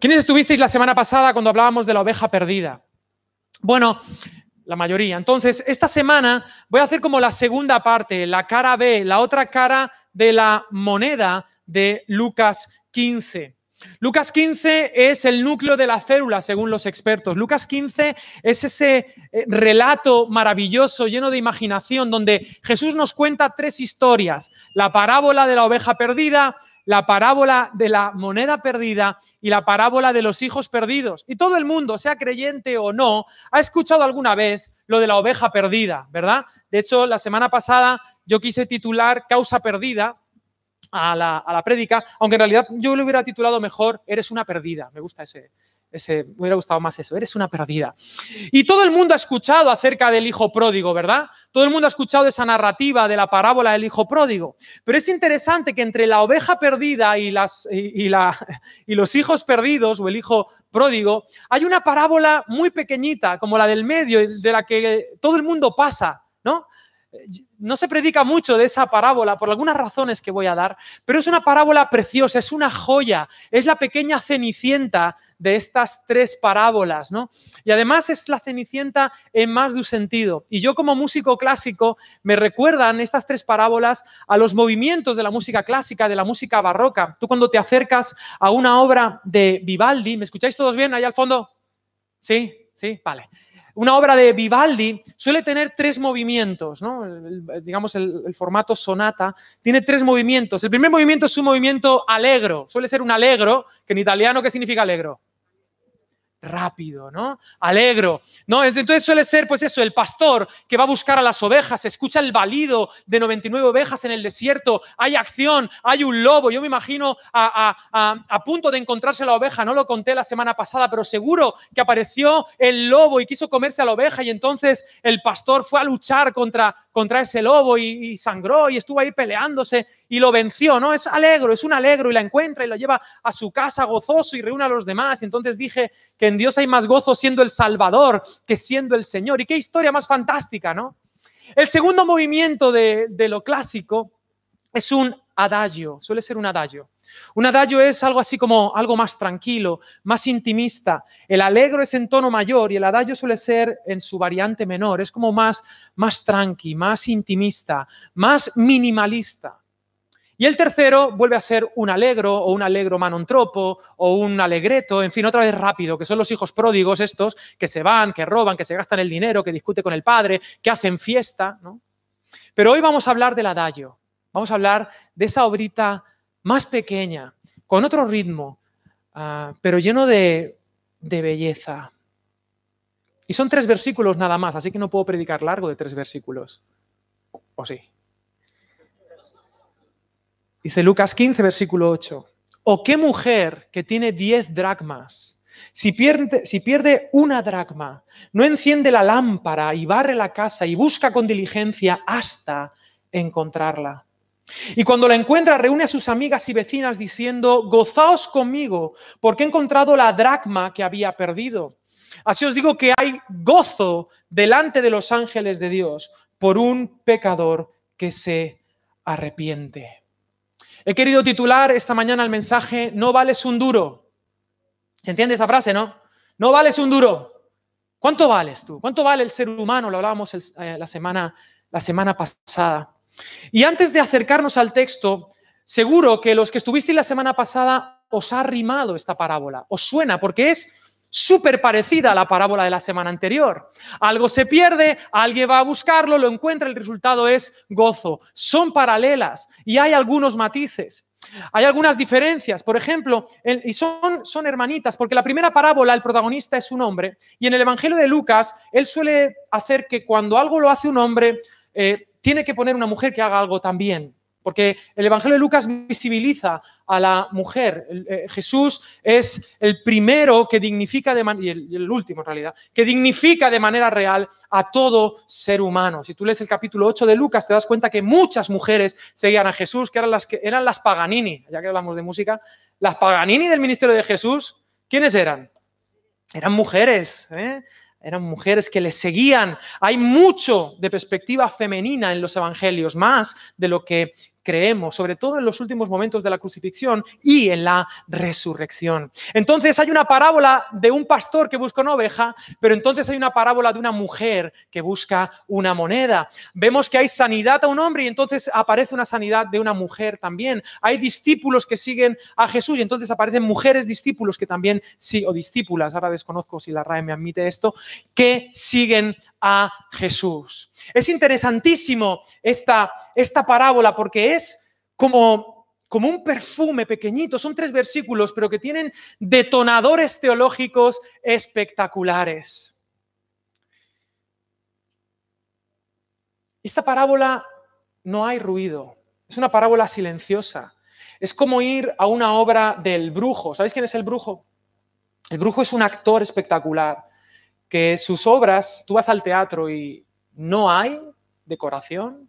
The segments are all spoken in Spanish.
¿Quiénes estuvisteis la semana pasada cuando hablábamos de la oveja perdida? Bueno, la mayoría. Entonces, esta semana voy a hacer como la segunda parte, la cara B, la otra cara de la moneda de Lucas 15. Lucas 15 es el núcleo de la célula, según los expertos. Lucas 15 es ese eh, relato maravilloso, lleno de imaginación, donde Jesús nos cuenta tres historias. La parábola de la oveja perdida, la parábola de la moneda perdida y la parábola de los hijos perdidos. Y todo el mundo, sea creyente o no, ha escuchado alguna vez lo de la oveja perdida, ¿verdad? De hecho, la semana pasada yo quise titular Causa perdida, a la, a prédica, aunque en realidad yo le hubiera titulado mejor Eres una perdida. Me gusta ese, ese, me hubiera gustado más eso, eres una perdida. Y todo el mundo ha escuchado acerca del hijo pródigo, ¿verdad? Todo el mundo ha escuchado esa narrativa de la parábola del hijo pródigo. Pero es interesante que entre la oveja perdida y, las, y, los hijos perdidos o el hijo pródigo, hay una parábola muy pequeñita, como la del medio, de la que todo el mundo pasa, ¿no? No se predica mucho de esa parábola por algunas razones que voy a dar, pero es una parábola preciosa, es una joya, es la pequeña cenicienta de estas tres parábolas, ¿no? Y además es la cenicienta en más de un sentido. Y yo como músico clásico me recuerdan estas tres parábolas a los movimientos de la música clásica, de la música barroca. Tú cuando te acercas a una obra de Vivaldi, ¿me escucháis todos bien ahí al fondo? Sí, sí, vale una obra de Vivaldi suele tener tres movimientos, ¿no? digamos el, formato sonata, tiene tres movimientos. El primer movimiento es un movimiento alegro, suele ser un alegro, que en italiano, ¿qué significa alegro? Rápido, ¿no? Alegro, ¿no? Entonces suele ser, pues eso, el pastor que va a buscar a las ovejas, escucha el balido de 99 ovejas en el desierto, hay acción, hay un lobo, yo me imagino a, a, punto de encontrarse la oveja, no lo conté la semana pasada, pero seguro que apareció el lobo y quiso comerse a la oveja y entonces el pastor fue a luchar contra, contra ese lobo y, y sangró y estuvo ahí peleándose y lo venció, ¿no? Es alegro, es un alegro y la encuentra y la lleva a su casa gozoso y reúne a los demás y entonces dije que en Dios hay más gozo siendo el Salvador que siendo el Señor. Y qué historia más fantástica, ¿no? El segundo movimiento de, lo clásico es un adagio, suele ser un adagio. Un adagio es algo así como algo más tranquilo, más intimista. El alegro es en tono mayor y el adagio suele ser en su variante menor. Es como más, más tranqui, más intimista, más minimalista. Y el tercero vuelve a ser un alegro o un alegro manontropo o un alegreto, en fin, otra vez rápido, que son los hijos pródigos estos que se van, que roban, que se gastan el dinero, que discuten con el padre, que hacen fiesta. ¿no? Pero hoy vamos a hablar del adagio, vamos a hablar de esa obrita más pequeña, con otro ritmo, ah, pero lleno de, de belleza. Y son tres versículos nada más, así que no puedo predicar largo de tres versículos. ¿O sí? Dice Lucas 15, versículo 8. ¿O qué mujer que tiene 10 dracmas, si pierde, si pierde una dracma, no enciende la lámpara y barre la casa y busca con diligencia hasta encontrarla? Y cuando la encuentra, reúne a sus amigas y vecinas diciendo, gozaos conmigo, porque he encontrado la dracma que había perdido. Así os digo que hay gozo delante de los ángeles de Dios por un pecador que se arrepiente. He querido titular esta mañana el mensaje No vales un duro. ¿Se entiende esa frase, no? No vales un duro. ¿Cuánto vales tú? ¿Cuánto vale el ser humano? Lo hablábamos eh, la, semana, la semana pasada. Y antes de acercarnos al texto, seguro que los que estuvisteis la semana pasada os ha rimado esta parábola. Os suena porque es súper parecida a la parábola de la semana anterior. Algo se pierde, alguien va a buscarlo, lo encuentra, el resultado es gozo. Son paralelas y hay algunos matices. Hay algunas diferencias, por ejemplo, y son, hermanitas, porque la primera parábola el protagonista es un hombre, y en el Evangelio de Lucas él suele hacer que cuando algo lo hace un hombre, eh, tiene que poner una mujer que haga algo también. Porque el Evangelio de Lucas visibiliza a la mujer. Eh, Jesús es el primero que dignifica, de y el, último en realidad, que dignifica de manera real a todo ser humano. Si tú lees el capítulo 8 de Lucas, te das cuenta que muchas mujeres seguían a Jesús, que eran las, que, eran las Paganini, ya que hablamos de música, las Paganini del ministerio de Jesús, ¿quiénes eran? Eran mujeres, ¿eh? eran mujeres que le seguían. Hay mucho de perspectiva femenina en los evangelios, más de lo que creemos, sobre todo en los últimos momentos de la crucifixión y en la resurrección. Entonces hay una parábola de un pastor que busca una oveja, pero entonces hay una parábola de una mujer que busca una moneda. Vemos que hay sanidad a un hombre y entonces aparece una sanidad de una mujer también. Hay discípulos que siguen a Jesús y entonces aparecen mujeres discípulos que también sí, o discípulas, ahora desconozco si la RAE me admite esto, que siguen a Jesús. Es interesantísimo esta, esta parábola porque es como, como un perfume pequeñito. Son tres versículos, pero que tienen detonadores teológicos espectaculares. Esta parábola no hay ruido, es una parábola silenciosa. Es como ir a una obra del brujo. ¿Sabéis quién es el brujo? El brujo es un actor espectacular que sus obras, tú vas al teatro y no hay decoración,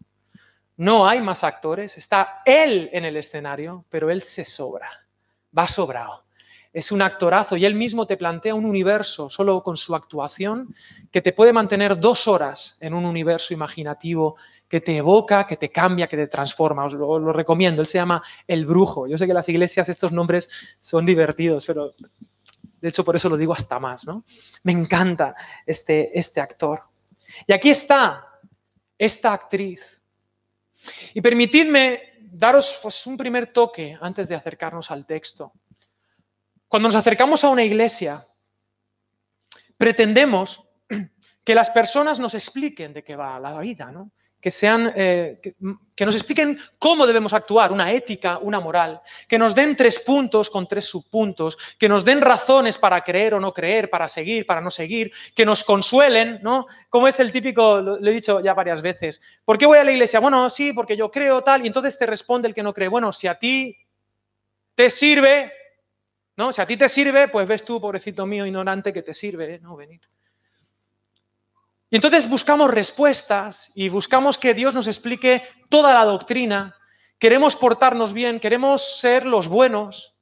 no hay más actores, está él en el escenario, pero él se sobra, va sobrado. Es un actorazo y él mismo te plantea un universo solo con su actuación que te puede mantener dos horas en un universo imaginativo que te evoca, que te cambia, que te transforma. Os lo, recomiendo. Él se llama El Brujo. Yo sé que en las iglesias estos nombres son divertidos, pero de hecho, por eso lo digo hasta más, ¿no? Me encanta este, este actor. Y aquí está esta actriz. Y permitidme daros pues, un primer toque antes de acercarnos al texto. Cuando nos acercamos a una iglesia, pretendemos que las personas nos expliquen de qué va la vida, ¿no? Que, sean, eh, que, nos expliquen cómo debemos actuar, una ética, una moral, que nos den tres puntos con tres subpuntos, que nos den razones para creer o no creer, para seguir, para no seguir, que nos consuelen, ¿no? Como es el típico, lo, he dicho ya varias veces, ¿por qué voy a la iglesia? Bueno, sí, porque yo creo tal, y entonces te responde el que no cree, bueno, si a ti te sirve, ¿no? Si a ti te sirve, pues ves tú, pobrecito mío, ignorante, que te sirve, ¿no? Venir. Y entonces buscamos respuestas y buscamos que Dios nos explique toda la doctrina. Queremos portarnos bien, queremos ser los buenos.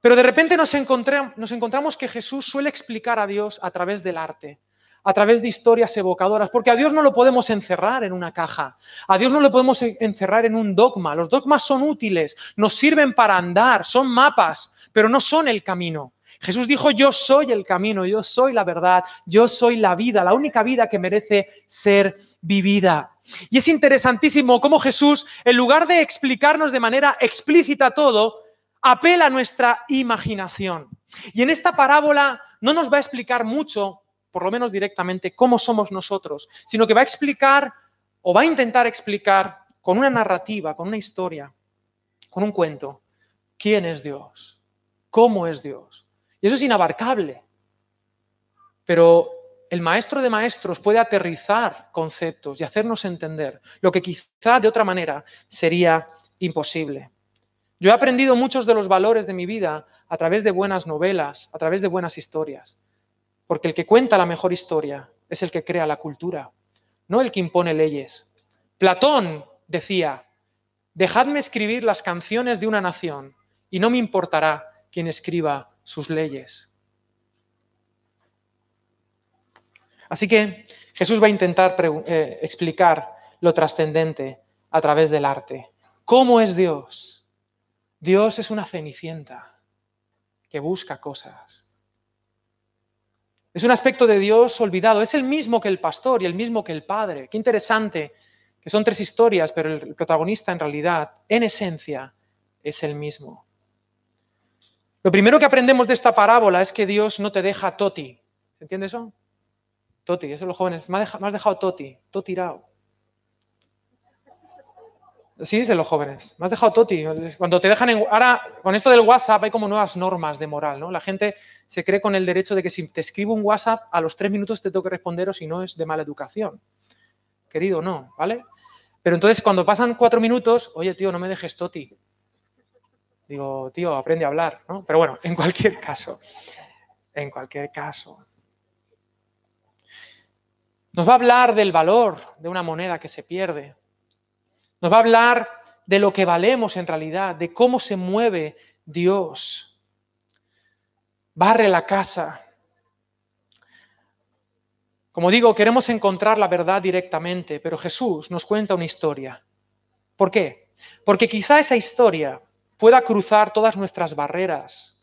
Pero de repente nos, encontramos que Jesús suele explicar a Dios a través del arte, a través de historias evocadoras, porque a Dios no lo podemos encerrar en una caja, a Dios no lo podemos encerrar en un dogma. Los dogmas son útiles, nos sirven para andar, son mapas, pero no son el camino. Jesús dijo, yo soy el camino, yo soy la verdad, yo soy la vida, la única vida que merece ser vivida. Y es interesantísimo cómo Jesús, en lugar de explicarnos de manera explícita todo, apela a nuestra imaginación. Y en esta parábola no nos va a explicar mucho, por lo menos directamente, cómo somos nosotros, sino que va a explicar o va a intentar explicar con una narrativa, con una historia, con un cuento, quién es Dios, cómo es Dios. Y eso es inabarcable. Pero el maestro de maestros puede aterrizar conceptos y hacernos entender lo que quizá de otra manera sería imposible. Yo he aprendido muchos de los valores de mi vida a través de buenas novelas, a través de buenas historias. Porque el que cuenta la mejor historia es el que crea la cultura, no el que impone leyes. Platón decía, dejadme escribir las canciones de una nación y no me importará quien escriba sus leyes. Así que Jesús va a intentar eh, explicar lo trascendente a través del arte. ¿Cómo es Dios? Dios es una cenicienta que busca cosas. Es un aspecto de Dios olvidado. Es el mismo que el pastor y el mismo que el padre. Qué interesante que son tres historias, pero el protagonista en realidad, en esencia, es el mismo. Lo primero que aprendemos de esta parábola es que Dios no te deja toti. ¿Se entiende eso? Toti, eso los jóvenes. Me has dejado, toti, totirao. Sí, dicen los jóvenes. Me has dejado toti. Cuando te dejan en... Ahora, con esto del WhatsApp hay como nuevas normas de moral, ¿no? La gente se cree con el derecho de que si te escribo un WhatsApp, a los tres minutos te tengo que responder o si no es de mala educación. Querido, no, ¿vale? Pero entonces cuando pasan cuatro minutos, oye, tío, no me dejes toti. Digo, tío, aprende a hablar, ¿no? Pero bueno, en cualquier caso, en cualquier caso. Nos va a hablar del valor de una moneda que se pierde. Nos va a hablar de lo que valemos en realidad, de cómo se mueve Dios. Barre la casa. Como digo, queremos encontrar la verdad directamente, pero Jesús nos cuenta una historia. ¿Por qué? Porque quizá esa historia pueda cruzar todas nuestras barreras,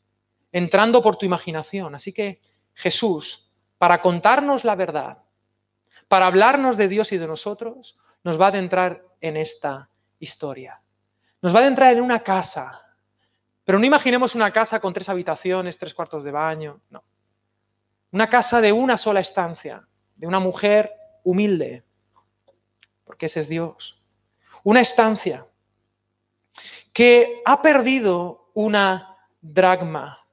entrando por tu imaginación. Así que Jesús, para contarnos la verdad, para hablarnos de Dios y de nosotros, nos va a adentrar en esta historia. Nos va a adentrar en una casa, pero no imaginemos una casa con tres habitaciones, tres cuartos de baño, no. Una casa de una sola estancia, de una mujer humilde, porque ese es Dios. Una estancia que ha perdido una dragma.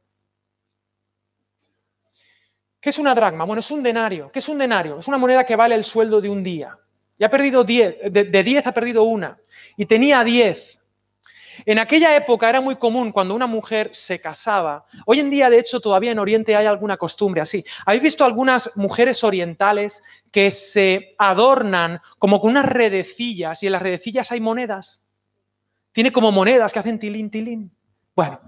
¿Qué es una dragma? Bueno, es un denario. ¿Qué es un denario? Es una moneda que vale el sueldo de un día. Y ha perdido 10, de 10 ha perdido una. Y tenía 10. En aquella época era muy común cuando una mujer se casaba. Hoy en día, de hecho, todavía en Oriente hay alguna costumbre así. ¿Habéis visto algunas mujeres orientales que se adornan como con unas redecillas y en las redecillas hay monedas? Tiene como monedas que hacen tilín, tilín. Bueno,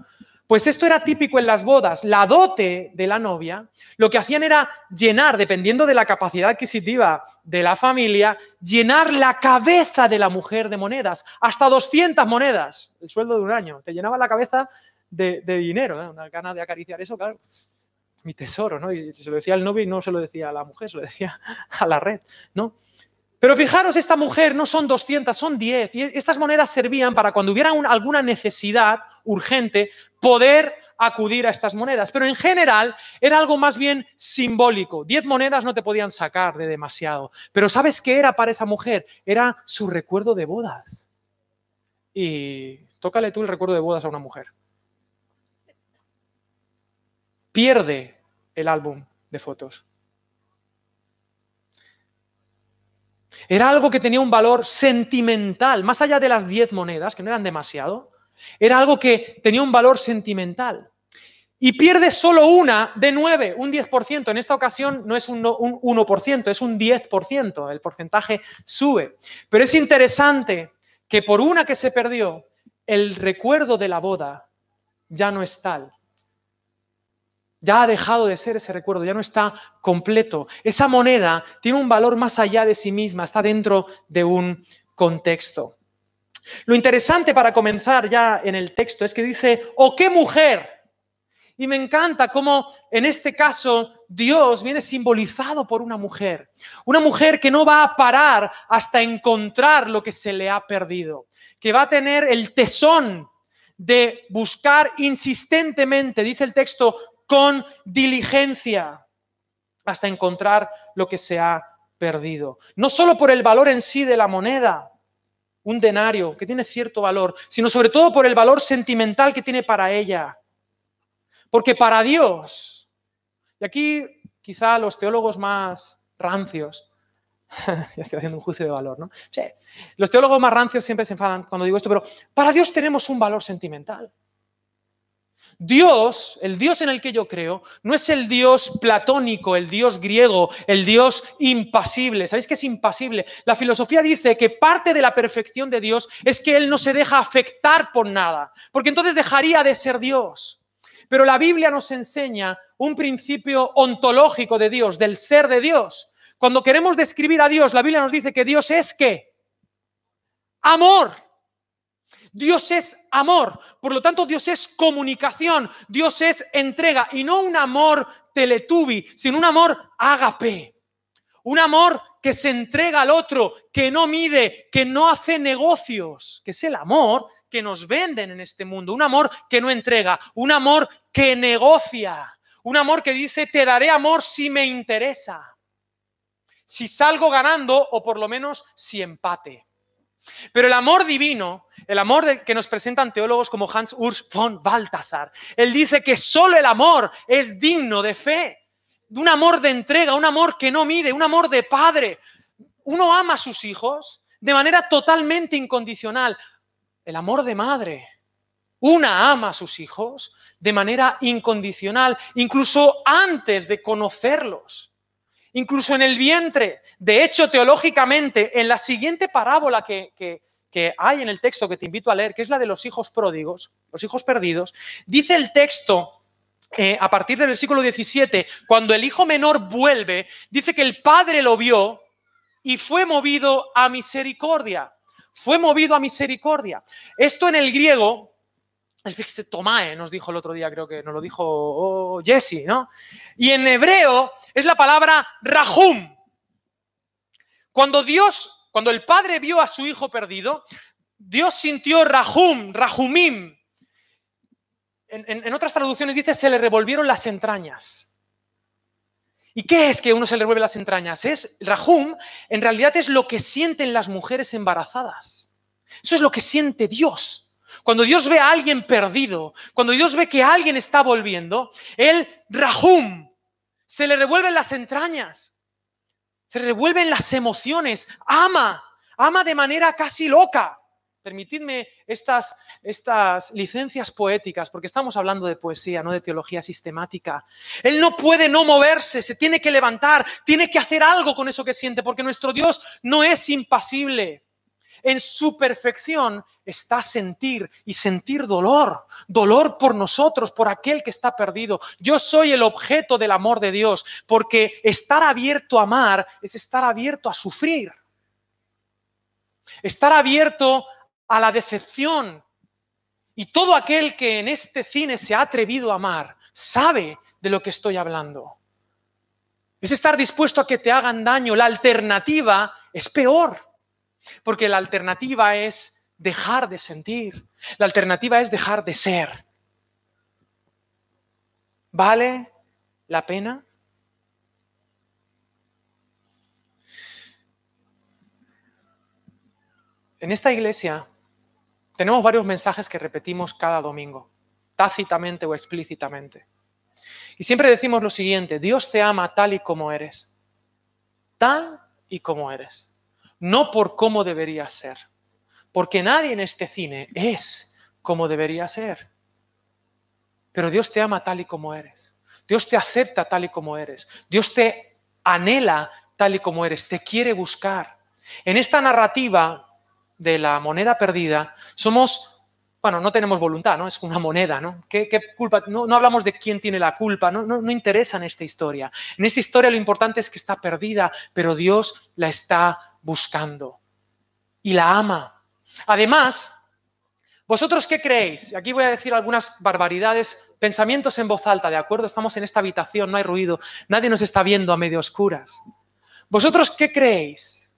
pues esto era típico en las bodas. La dote de la novia, lo que hacían era llenar, dependiendo de la capacidad adquisitiva de la familia, llenar la cabeza de la mujer de monedas, hasta 200 monedas, el sueldo de un año. Te llenaba la cabeza de, dinero, ¿eh? una gana de acariciar eso, claro. Mi tesoro, ¿no? Y se lo decía al novio y no se lo decía a la mujer, se lo decía a la red, ¿no? Pero fijaros, esta mujer no son 200, son 10. Y estas monedas servían para cuando hubiera alguna necesidad urgente poder acudir a estas monedas. Pero en general era algo más bien simbólico. 10 monedas no te podían sacar de demasiado. Pero ¿sabes qué era para esa mujer? Era su recuerdo de bodas. Y tócale tú el recuerdo de bodas a una mujer. Pierde el álbum de fotos. Era algo que tenía un valor sentimental, más allá de las 10 monedas, que no eran demasiado. Era algo que tenía un valor sentimental. Y pierde solo una de 9, un 10%. En esta ocasión no es un, un 1%, es un 10%. El porcentaje sube. Pero es interesante que por una que se perdió, el recuerdo de la boda ya no es tal. Ya ha dejado de ser ese recuerdo, ya no está completo. Esa moneda tiene un valor más allá de sí misma, está dentro de un contexto. Lo interesante para comenzar ya en el texto es que dice, ¡oh qué mujer! Y me encanta cómo en este caso Dios viene simbolizado por una mujer. Una mujer que no va a parar hasta encontrar lo que se le ha perdido, que va a tener el tesón de buscar insistentemente, dice el texto, con diligencia hasta encontrar lo que se ha perdido. No solo por el valor en sí de la moneda, un denario que tiene cierto valor, sino sobre todo por el valor sentimental que tiene para ella. Porque para Dios, y aquí quizá los teólogos más rancios, ya estoy haciendo un juicio de valor, ¿no? Sí, los teólogos más rancios siempre se enfadan cuando digo esto, pero para Dios tenemos un valor sentimental. Dios, el Dios en el que yo creo, no es el Dios platónico, el Dios griego, el Dios impasible. ¿Sabéis qué es impasible? La filosofía dice que parte de la perfección de Dios es que Él no se deja afectar por nada, porque entonces dejaría de ser Dios. Pero la Biblia nos enseña un principio ontológico de Dios, del ser de Dios. Cuando queremos describir a Dios, la Biblia nos dice que Dios es qué? Amor. Dios es amor, por lo tanto Dios es comunicación, Dios es entrega y no un amor teletubi, sino un amor agape. Un amor que se entrega al otro, que no mide, que no hace negocios, que es el amor que nos venden en este mundo, un amor que no entrega, un amor que negocia, un amor que dice, te daré amor si me interesa, si salgo ganando o por lo menos si empate. Pero el amor divino, el amor que nos presentan teólogos como Hans Urs von Balthasar, él dice que solo el amor es digno de fe, de un amor de entrega, un amor que no mide, un amor de padre. Uno ama a sus hijos de manera totalmente incondicional. El amor de madre. Una ama a sus hijos de manera incondicional, incluso antes de conocerlos incluso en el vientre. De hecho, teológicamente, en la siguiente parábola que, hay en el texto que te invito a leer, que es la de los hijos pródigos, los hijos perdidos, dice el texto eh, a partir del versículo 17, cuando el hijo menor vuelve, dice que el padre lo vio y fue movido a misericordia. fue movido a misericordia. Esto en el griego, Tomae nos dijo el otro día, creo que nos lo dijo oh, Jesse, ¿no? Y en hebreo es la palabra rahum. Cuando Dios, cuando el padre vio a su hijo perdido, Dios sintió rahum, rahumim. En, en otras traducciones dice se le revolvieron las entrañas. ¿Y qué es que uno se le revuelve las entrañas? Es, Rahum, en realidad es lo que sienten las mujeres embarazadas. Eso es lo que siente Dios. Cuando Dios ve a alguien perdido, cuando Dios ve que alguien está volviendo, Él, Rahum, se le revuelven las entrañas, se revuelven las emociones, ama, ama de manera casi loca. Permitidme estas, estas licencias poéticas, porque estamos hablando de poesía, no de teología sistemática. Él no puede no moverse, se tiene que levantar, tiene que hacer algo con eso que siente, porque nuestro Dios no es impasible. En su perfección está sentir y sentir dolor, dolor por nosotros, por aquel que está perdido. Yo soy el objeto del amor de Dios, porque estar abierto a amar es estar abierto a sufrir. Estar abierto a la decepción. Y todo aquel que en este cine se ha atrevido a amar sabe de lo que estoy hablando. Es estar dispuesto a que te hagan daño. La alternativa es peor, porque la alternativa es dejar de sentir. La alternativa es dejar de ser. ¿Vale la pena? En esta iglesia tenemos varios mensajes que repetimos cada domingo, tácitamente o explícitamente. Y siempre decimos lo siguiente, Dios te ama tal y como eres, tal y como eres, no por cómo deberías ser, porque nadie en este cine es como debería ser. Pero Dios te ama tal y como eres, Dios te acepta tal y como eres, Dios te anhela tal y como eres, te quiere buscar. En esta narrativa de la moneda perdida, somos, bueno, no tenemos voluntad, ¿no? Es una moneda, ¿no? ¿Qué, culpa? No, hablamos de quién tiene la culpa, no, no, no interesa en esta historia. En esta historia lo importante es que está perdida, pero Dios la está buscando y la ama. Además, ¿vosotros qué creéis? Aquí voy a decir algunas barbaridades, pensamientos en voz alta, ¿de acuerdo? Estamos en esta habitación, no hay ruido, nadie nos está viendo a medio oscuras. ¿Vosotros qué creéis?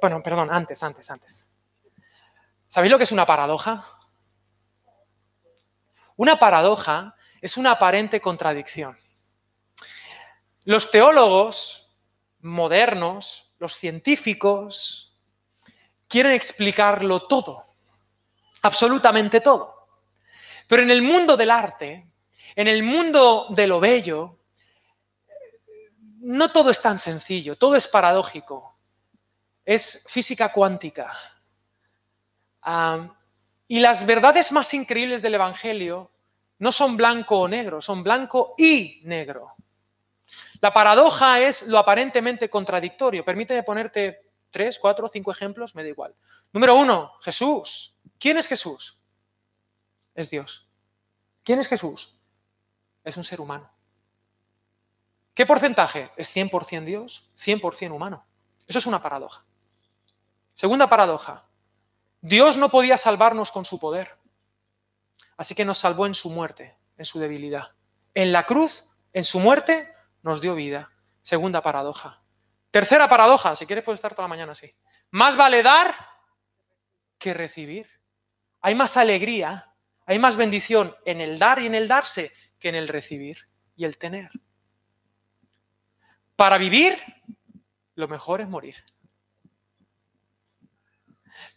Bueno, perdón, antes, antes, antes. ¿Sabéis lo que es una paradoja? Una paradoja es una aparente contradicción. Los teólogos modernos, los científicos, quieren explicarlo todo, absolutamente todo. Pero en el mundo del arte, en el mundo de lo bello, no todo es tan sencillo, todo es paradójico es física cuántica. y las verdades más increíbles del Evangelio no son blanco o negro, son blanco y negro. La paradoja es lo aparentemente contradictorio. Permíteme ponerte tres, cuatro, cinco ejemplos, me da igual. Número uno, Jesús. ¿Quién es Jesús? Es Dios. ¿Quién es Jesús? Es un ser humano. ¿Qué porcentaje? Es 100% Dios, 100% humano. Eso es una paradoja. Segunda paradoja. Dios no podía salvarnos con su poder. Así que nos salvó en su muerte, en su debilidad. En la cruz, en su muerte, nos dio vida. Segunda paradoja. Tercera paradoja, si quieres puedes estar toda la mañana así. Más vale dar que recibir. Hay más alegría, hay más bendición en el dar y en el darse que en el recibir y el tener. Para vivir, lo mejor es morir.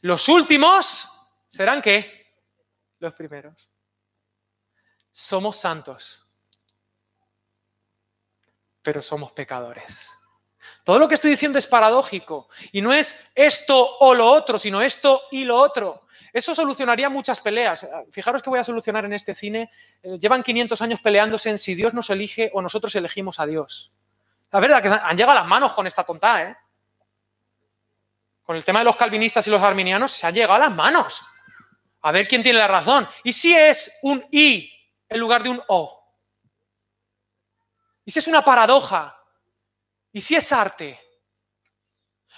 Los últimos serán qué? Los primeros. Somos santos, pero somos pecadores. Todo lo que estoy diciendo es paradójico y no es esto o lo otro, sino esto y lo otro. Eso solucionaría muchas peleas. Fijaros que voy a solucionar en este cine. Eh, llevan 500 años peleándose en si Dios nos elige o nosotros elegimos a Dios. La verdad que han llegado a las manos con esta tonta, ¿eh? con el tema de los calvinistas y los arminianos, se ha llegado a las manos. A ver quién tiene la razón. ¿Y si es un I en lugar de un O? ¿Y si es una paradoja? ¿Y si es arte?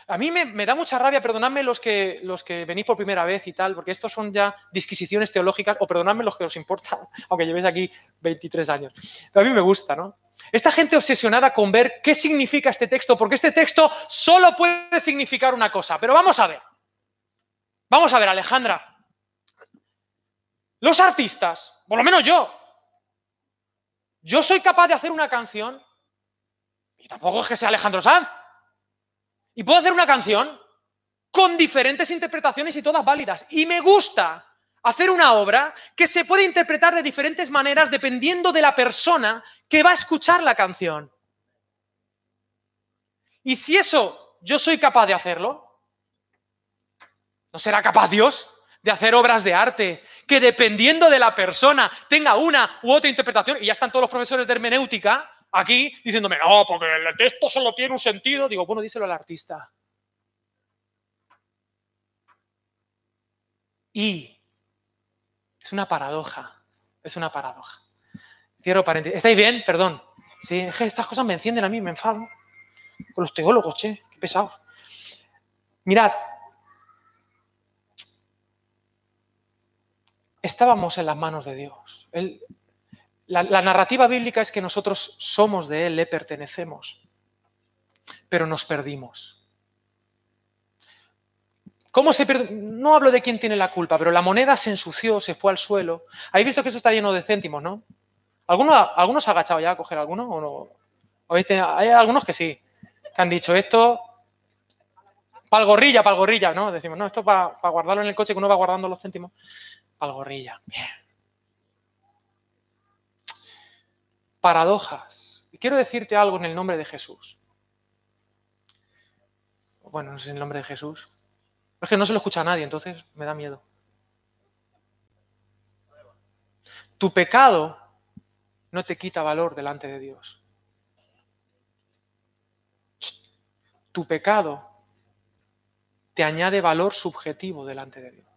A mí me, da mucha rabia, perdonadme los que, los que venís por primera vez y tal, porque estos son ya disquisiciones teológicas, o perdonadme los que os importa, aunque llevéis aquí 23 años. Pero a mí me gusta, ¿no? Esta gente obsesionada con ver qué significa este texto, porque este texto solo puede significar una cosa. Pero vamos a ver. Vamos a ver, Alejandra. Los artistas, por lo menos yo, yo soy capaz de hacer una canción, y tampoco es que sea Alejandro Sanz, y puedo hacer una canción con diferentes interpretaciones y todas válidas. Y me gusta hacer una obra que se puede interpretar de diferentes maneras dependiendo de la persona que va a escuchar la canción. Y si eso yo soy capaz de hacerlo, ¿no será capaz Dios de hacer obras de arte que dependiendo de la persona tenga una u otra interpretación? Y ya están todos los profesores de hermenéutica aquí diciéndome, no, porque el texto solo tiene un sentido. Digo, bueno, díselo al artista. Y es una paradoja, es una paradoja. Cierro paréntesis. ¿Estáis bien? Perdón. Sí, estas cosas me encienden a mí, me enfado. Con los teólogos, che, qué pesados. Mirad, estábamos en las manos de Dios. La, narrativa bíblica es que nosotros somos de Él, le pertenecemos, pero nos perdimos. ¿Cómo se No hablo de quién tiene la culpa, pero la moneda se ensució, se fue al suelo. ¿Habéis visto que eso está lleno de céntimos, no? ¿Alguno, ¿Algunos se ha agachado ya a coger alguno o no? Hay algunos que sí, que han dicho esto palgorrilla, palgorrilla, ¿no? Decimos, no, esto para guardarlo en el coche que uno va guardando los céntimos. Palgorrilla, bien. paradojas. Quiero decirte algo en el nombre de Jesús. Bueno, no es el nombre de Jesús. Es que no se lo escucha a nadie, entonces me da miedo. Tu pecado no te quita valor delante de Dios. Tu pecado te añade valor subjetivo delante de Dios.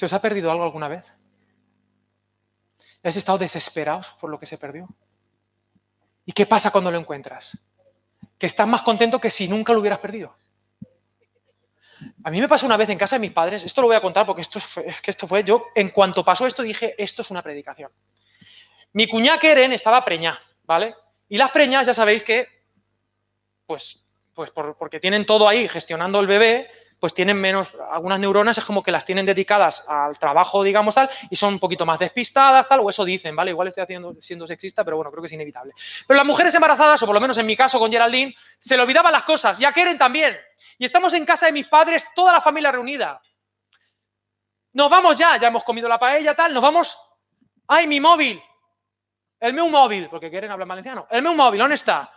¿Se os ha perdido algo alguna vez? ¿Has estado desesperados por lo que se perdió? ¿Y qué pasa cuando lo encuentras? Que estás más contento que si nunca lo hubieras perdido. A mí me pasó una vez en casa de mis padres, esto lo voy a contar porque esto es que esto fue, yo en cuanto pasó esto dije, esto es una predicación. Mi cuñá Keren estaba preñada, ¿vale? Y las preñas ya sabéis que, pues, pues porque tienen todo ahí gestionando el bebé, pues tienen menos, algunas neuronas es como que las tienen dedicadas al trabajo, digamos tal, y son un poquito más despistadas, tal, o eso dicen, ¿vale? Igual estoy haciendo, siendo sexista, pero bueno, creo que es inevitable. Pero las mujeres embarazadas, o por lo menos en mi caso con Geraldine, se le olvidaban las cosas, ya quieren también. Y estamos en casa de mis padres, toda la familia reunida. Nos vamos ya, ya hemos comido la paella, tal, nos vamos. ¡Ay, mi móvil! El meu móvil, porque quieren hablar valenciano. El meu móvil, ¿dónde está?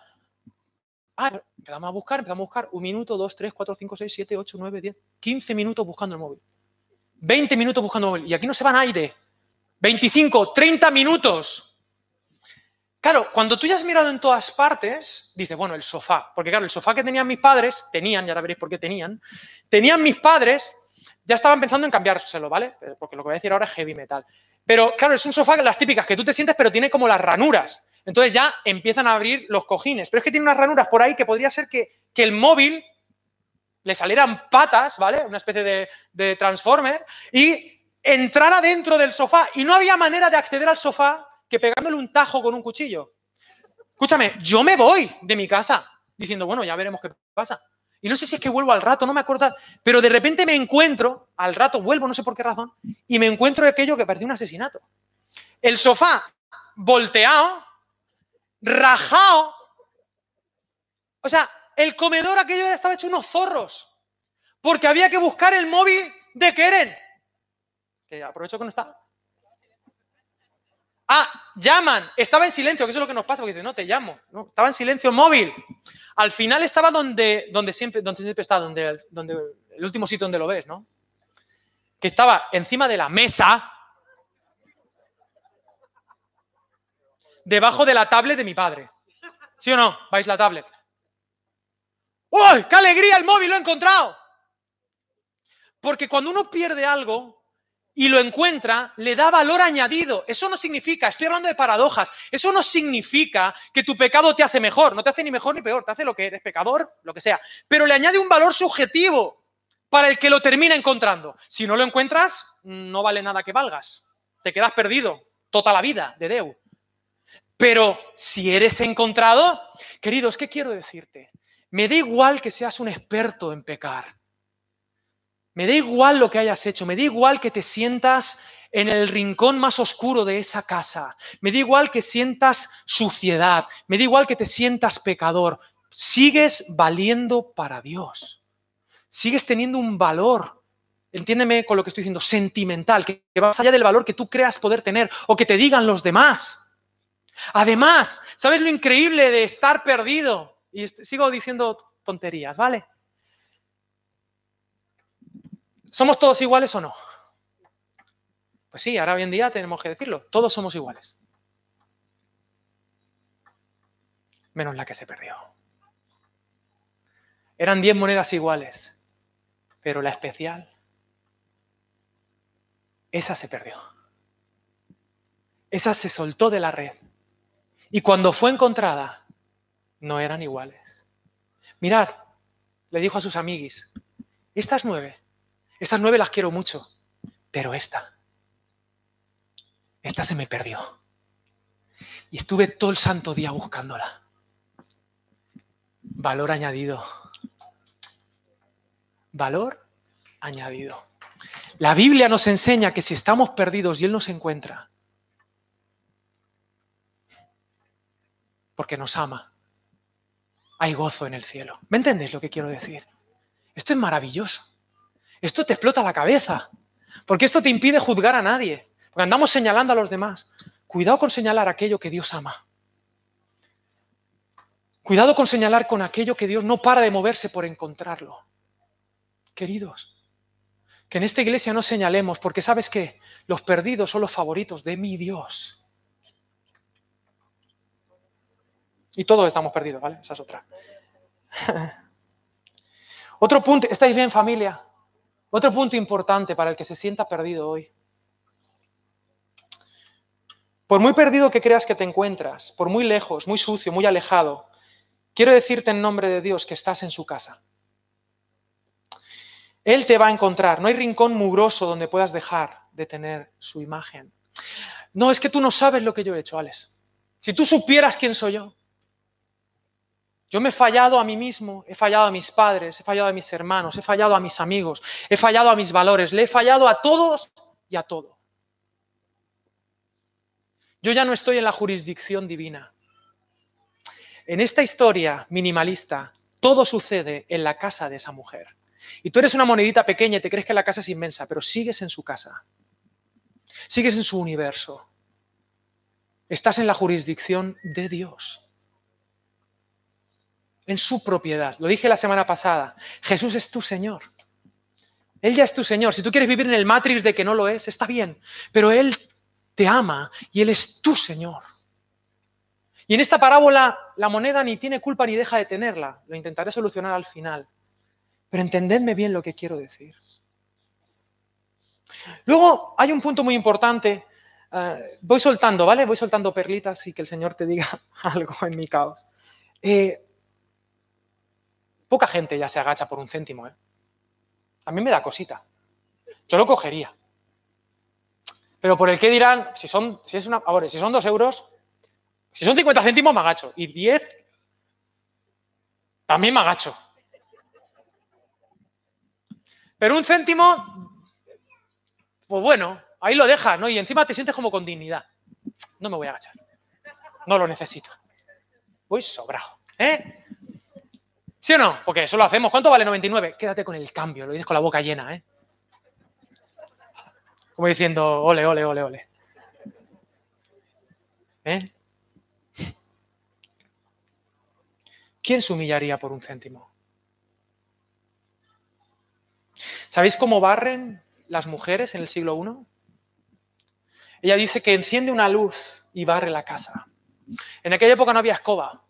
Ah, empezamos a buscar, empezamos a buscar un minuto, dos, tres, cuatro, cinco, seis, siete, ocho, nueve, diez, quince minutos buscando el móvil. Veinte minutos buscando el móvil. Y aquí no se van aire. Veinticinco, treinta minutos. Claro, cuando tú ya has mirado en todas partes, dices, bueno, el sofá. Porque claro, el sofá que tenían mis padres, tenían, ya ahora veréis por qué tenían, tenían mis padres, ya estaban pensando en cambiárselo, ¿vale? Porque lo que voy a decir ahora es heavy metal. Pero claro, es un sofá las típicas que tú te sientes, pero tiene como las ranuras. Entonces ya empiezan a abrir los cojines. Pero es que tiene unas ranuras por ahí que podría ser que, el móvil le salieran patas, ¿vale? Una especie de, de transformer y entrara dentro del sofá. Y no había manera de acceder al sofá que pegándole un tajo con un cuchillo. Escúchame, yo me voy de mi casa diciendo, bueno, ya veremos qué pasa. Y no sé si es que vuelvo al rato, no me acuerdo, pero de repente me encuentro, al rato vuelvo, no sé por qué razón, y me encuentro aquello que parecía un asesinato. El sofá volteado, rajado. O sea, el comedor aquello estaba hecho unos zorros. Porque había que buscar el móvil de Keren. Que aprovecho que no está. Ah, llaman. Estaba en silencio, que eso es lo que nos pasa, porque dice, no, te llamo. No, estaba en silencio móvil. Al final estaba donde, donde, siempre, donde siempre está, donde, donde el último sitio donde lo ves, ¿no? Que estaba encima de la mesa, debajo de la tablet de mi padre. ¿Sí o no? ¿Vais la tablet? ¡Uy! ¡Qué alegría! El móvil lo he encontrado. Porque cuando uno pierde algo, y lo encuentra, le da valor añadido. Eso no significa, estoy hablando de paradojas, eso no significa que tu pecado te hace mejor, no te hace ni mejor ni peor, te hace lo que eres, pecador, lo que sea, pero le añade un valor subjetivo para el que lo termina encontrando. Si no lo encuentras, no vale nada que valgas, te quedas perdido toda la vida de Deu. Pero si eres encontrado, queridos, ¿qué quiero decirte? Me da igual que seas un experto en pecar. Me da igual lo que hayas hecho, me da igual que te sientas en el rincón más oscuro de esa casa, me da igual que sientas suciedad, me da igual que te sientas pecador, sigues valiendo para Dios, sigues teniendo un valor, entiéndeme con lo que estoy diciendo, sentimental, que, va más allá del valor que tú creas poder tener o que te digan los demás. Además, ¿sabes lo increíble de estar perdido? Y sigo diciendo tonterías, ¿vale? ¿Somos todos iguales o no? Pues sí, ahora hoy en día tenemos que decirlo, todos somos iguales. Menos la que se perdió. Eran 10 monedas iguales, pero la especial, esa se perdió. Esa se soltó de la red. Y cuando fue encontrada, no eran iguales. Mirad, le dijo a sus amiguis, estas nueve estas nueve las quiero mucho, pero esta, esta se me perdió. Y estuve todo el santo día buscándola. Valor añadido. Valor añadido. La Biblia nos enseña que si estamos perdidos y Él nos encuentra, porque nos ama, hay gozo en el cielo. ¿Me entendéis lo que quiero decir? Esto es maravilloso. Esto te explota la cabeza, porque esto te impide juzgar a nadie, porque andamos señalando a los demás. Cuidado con señalar aquello que Dios ama. Cuidado con señalar con aquello que Dios no para de moverse por encontrarlo. Queridos, que en esta iglesia no señalemos, porque sabes que los perdidos son los favoritos de mi Dios. Y todos estamos perdidos, ¿vale? Esa es otra. Otro punto, ¿estáis bien familia? Otro punto importante para el que se sienta perdido hoy. Por muy perdido que creas que te encuentras, por muy lejos, muy sucio, muy alejado, quiero decirte en nombre de Dios que estás en su casa. Él te va a encontrar. No hay rincón mugroso donde puedas dejar de tener su imagen. No, es que tú no sabes lo que yo he hecho, Alex. Si tú supieras quién soy yo, yo me he fallado a mí mismo, he fallado a mis padres, he fallado a mis hermanos, he fallado a mis amigos, he fallado a mis valores, le he fallado a todos y a todo. Yo ya no estoy en la jurisdicción divina. En esta historia minimalista, todo sucede en la casa de esa mujer. Y tú eres una monedita pequeña y te crees que la casa es inmensa, pero sigues en su casa. Sigues en su universo. Estás en la jurisdicción de Dios en su propiedad. Lo dije la semana pasada. Jesús es tu Señor. Él ya es tu Señor. Si tú quieres vivir en el matrix de que no lo es, está bien. Pero Él te ama y Él es tu Señor. Y en esta parábola la moneda ni tiene culpa ni deja de tenerla. Lo intentaré solucionar al final. Pero entendedme bien lo que quiero decir. Luego hay un punto muy importante. Eh, voy soltando, ¿vale? Voy soltando perlitas y que el Señor te diga algo en mi caos. Eh, Poca gente ya se agacha por un céntimo, ¿eh? A mí me da cosita. Yo lo cogería. Pero por el que dirán, si son, si es una, ahora, si son dos euros, si son 50 céntimos me agacho. Y 10, también me agacho. Pero un céntimo, pues bueno, ahí lo dejas, ¿no? Y encima te sientes como con dignidad. No me voy a agachar. No lo necesito. Voy sobrado, ¿eh? ¿Sí o no? Porque eso lo hacemos. ¿Cuánto vale 99? Quédate con el cambio, lo dices con la boca llena, ¿eh? Como diciendo, ole, ole, ole, ole. ¿Eh? ¿Quién se humillaría por un céntimo? ¿Sabéis cómo barren las mujeres en el siglo I? Ella dice que enciende una luz y barre la casa. En aquella época no había escoba.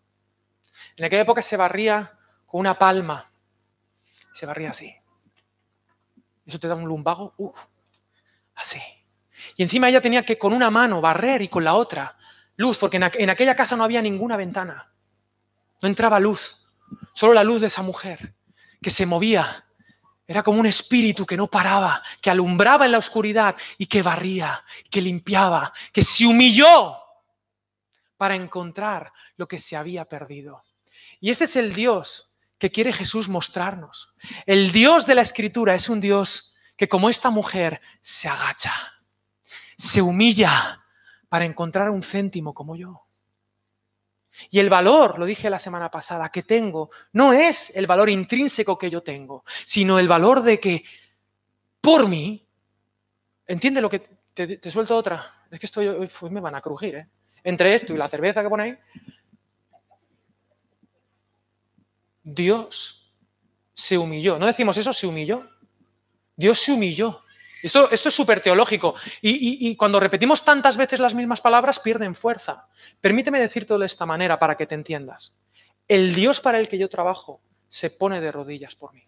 En aquella época se barría una palma. Se barría así. Eso te da un lumbago. Así. Y encima ella tenía que con una mano barrer y con la otra luz, porque en, aquella casa no había ninguna ventana. No entraba luz, solo la luz de esa mujer que se movía. Era como un espíritu que no paraba, que alumbraba en la oscuridad y que barría, que limpiaba, que se humilló para encontrar lo que se había perdido. Y este es el Dios que quiere Jesús mostrarnos. El Dios de la Escritura es un Dios que como esta mujer se agacha, se humilla para encontrar un céntimo como yo. Y el valor, lo dije la semana pasada, que tengo, no es el valor intrínseco que yo tengo, sino el valor de que por mí, entiende lo que te, suelto otra, es que estoy, hoy me van a crujir, ¿eh? entre esto y la cerveza que ponéis, Dios se humilló. ¿No decimos eso? Se humilló. Dios se humilló. Esto, esto es súper teológico. Y, y, cuando repetimos tantas veces las mismas palabras, pierden fuerza. Permíteme decirte de esta manera para que te entiendas. El Dios para el que yo trabajo se pone de rodillas por mí.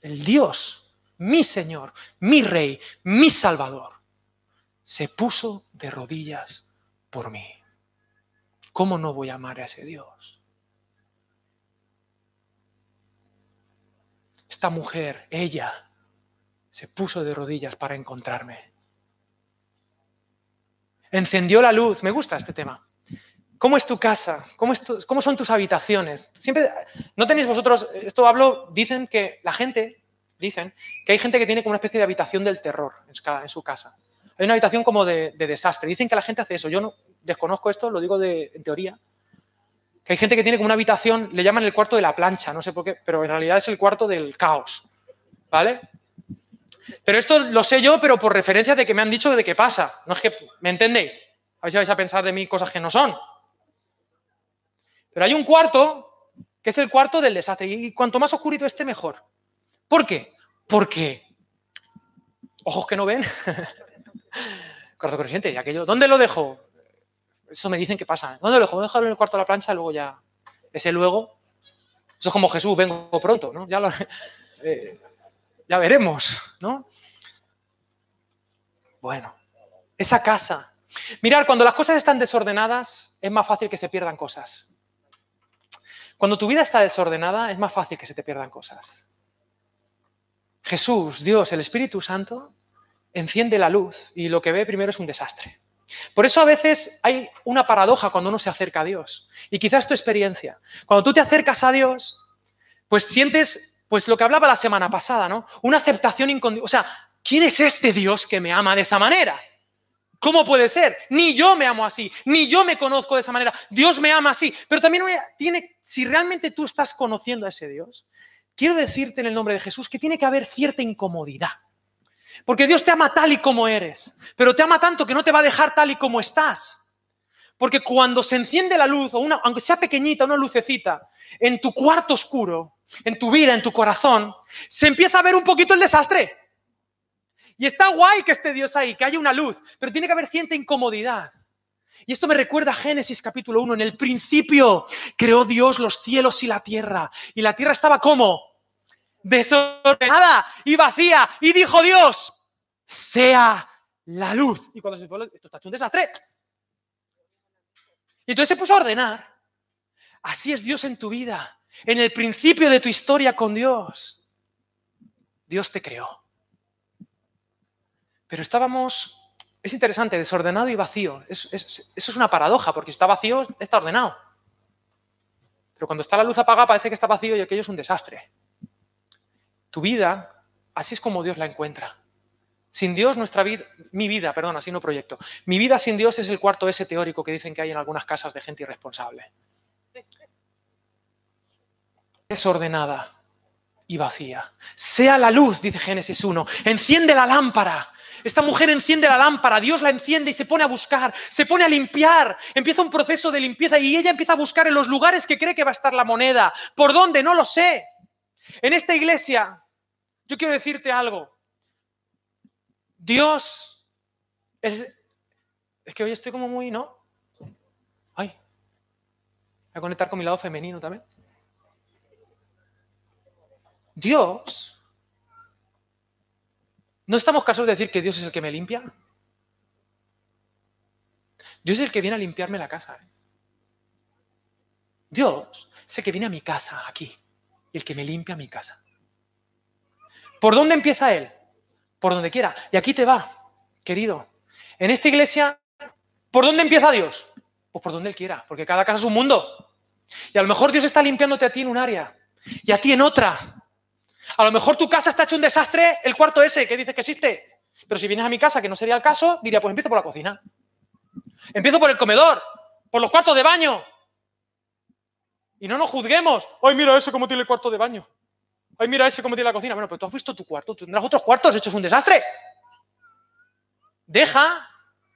El Dios, mi Señor, mi Rey, mi Salvador, se puso de rodillas por mí. ¿Cómo no voy a amar a ese Dios? Esta mujer, ella, se puso de rodillas para encontrarme. Encendió la luz. Me gusta este tema. ¿Cómo es tu casa? ¿Cómo, ¿Cómo, son tus habitaciones? Siempre, no tenéis vosotros, esto hablo, dicen que la gente, dicen que hay gente que tiene como una especie de habitación del terror en su casa. Hay una habitación como de desastre. Dicen que la gente hace eso. Yo no, desconozco esto, lo digo de, en teoría, que hay gente que tiene como una habitación, le llaman el cuarto de la plancha, no sé por qué, pero en realidad es el cuarto del caos, ¿vale? Pero esto lo sé yo, pero por referencia de que me han dicho de qué pasa. No es que, ¿me entendéis? A ver si vais a pensar de mí cosas que no son. Pero hay un cuarto que es el cuarto del desastre. Y cuanto más oscurito esté, mejor. ¿Por qué? Porque, ojos que no ven, cuarto creciente, y aquello, ¿dónde lo dejo? Eso me dicen que pasa. ¿Dónde lo dejo? Dejarlo en el cuarto de la plancha, luego ya. Ese luego. Eso es como Jesús, vengo pronto, ¿no? Ya, eh, ya veremos, ¿no? Bueno, esa casa. Mirar, cuando las cosas están desordenadas, es más fácil que se pierdan cosas. Cuando tu vida está desordenada, es más fácil que se te pierdan cosas. Jesús, Dios, el Espíritu Santo, enciende la luz y lo que ve primero es un desastre. Por eso a veces hay una paradoja cuando uno se acerca a Dios. Y quizás tu experiencia. Cuando tú te acercas a Dios, pues sientes pues lo que hablaba la semana pasada, ¿no? Una aceptación incondicional. O sea, ¿quién es este Dios que me ama de esa manera? ¿Cómo puede ser? Ni yo me amo así, ni yo me conozco de esa manera. Dios me ama así. Pero también tiene, si realmente tú estás conociendo a ese Dios, quiero decirte en el nombre de Jesús que tiene que haber cierta incomodidad. Porque Dios te ama tal y como eres, pero te ama tanto que no te va a dejar tal y como estás. Porque cuando se enciende la luz, o una, aunque sea pequeñita, una lucecita, en tu cuarto oscuro, en tu vida, en tu corazón, se empieza a ver un poquito el desastre. Y está guay que esté Dios ahí, que haya una luz, pero tiene que haber cierta incomodidad. Y esto me recuerda a Génesis capítulo 1. En el principio creó Dios los cielos y la tierra. Y la tierra estaba como desordenada y vacía. Y dijo Dios, sea la luz. Y cuando se fue, esto está hecho un desastre. Y entonces se puso a ordenar. Así es Dios en tu vida. En el principio de tu historia con Dios. Dios te creó. Pero estábamos, es interesante, desordenado y vacío. eso es una paradoja, porque si está vacío, está ordenado. Pero cuando está la luz apagada parece que está vacío y aquello es un desastre. Tu vida, así es como Dios la encuentra. Sin Dios, nuestra vida, mi vida, perdón, así no proyecto. Mi vida sin Dios es el cuarto ese teórico que dicen que hay en algunas casas de gente irresponsable. Desordenada y vacía. Sea la luz, dice Génesis 1. Enciende la lámpara. Esta mujer enciende la lámpara, Dios la enciende y se pone a buscar, se pone a limpiar, empieza un proceso de limpieza y ella empieza a buscar en los lugares que cree que va a estar la moneda. ¿Por dónde? No lo sé. En esta iglesia, yo quiero decirte algo. Dios es, que hoy estoy como muy, ¿no? Ay, voy a conectar con mi lado femenino también. Dios ¿No estamos casados de decir que Dios es el que me limpia? Dios es el que viene a limpiarme la casa. ¿eh? Dios es el que viene a mi casa, aquí, y el que me limpia mi casa. ¿Por dónde empieza Él? Por donde quiera. Y aquí te va, querido. En esta iglesia, ¿por dónde empieza Dios? Pues por donde Él quiera, porque cada casa es un mundo. Y a lo mejor Dios está limpiándote a ti en un área y a ti en otra. A lo mejor tu casa está hecho un desastre, el cuarto ese que dice que existe. Pero si vienes a mi casa, que no sería el caso, diría, pues empiezo por la cocina. Empiezo por el comedor, por los cuartos de baño. Y no nos juzguemos. Ay, mira ese cómo tiene el cuarto de baño. Ay, mira ese cómo tiene la cocina. Bueno, pero tú has visto tu cuarto, tú tendrás otros cuartos hechos un desastre. Deja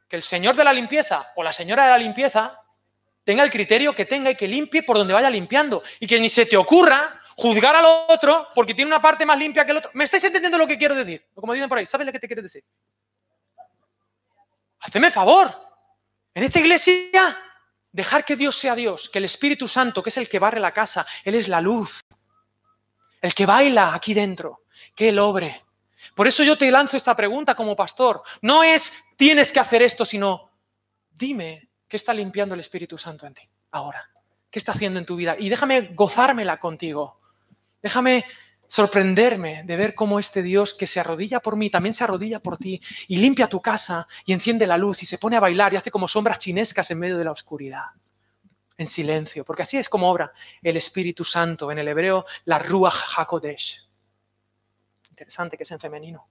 que el señor de la limpieza o la señora de la limpieza tenga el criterio que tenga y que limpie por donde vaya limpiando. Y que ni se te ocurra juzgar al otro porque tiene una parte más limpia que el otro. ¿Me estáis entendiendo lo que quiero decir? Como dicen por ahí, ¿sabes lo que te quiero decir? Haceme favor. En esta iglesia, dejar que Dios sea Dios, que el Espíritu Santo, que es el que barre la casa, Él es la luz, el que baila aquí dentro, que Él obre. Por eso yo te lanzo esta pregunta como pastor. No es tienes que hacer esto, sino dime qué está limpiando el Espíritu Santo en ti ahora. ¿Qué está haciendo en tu vida? Y déjame gozármela contigo. Déjame sorprenderme de ver cómo este Dios que se arrodilla por mí también se arrodilla por ti y limpia tu casa y enciende la luz y se pone a bailar y hace como sombras chinescas en medio de la oscuridad, en silencio, porque así es como obra el Espíritu Santo, en el hebreo la Ruach HaKodesh. Interesante que es en femenino.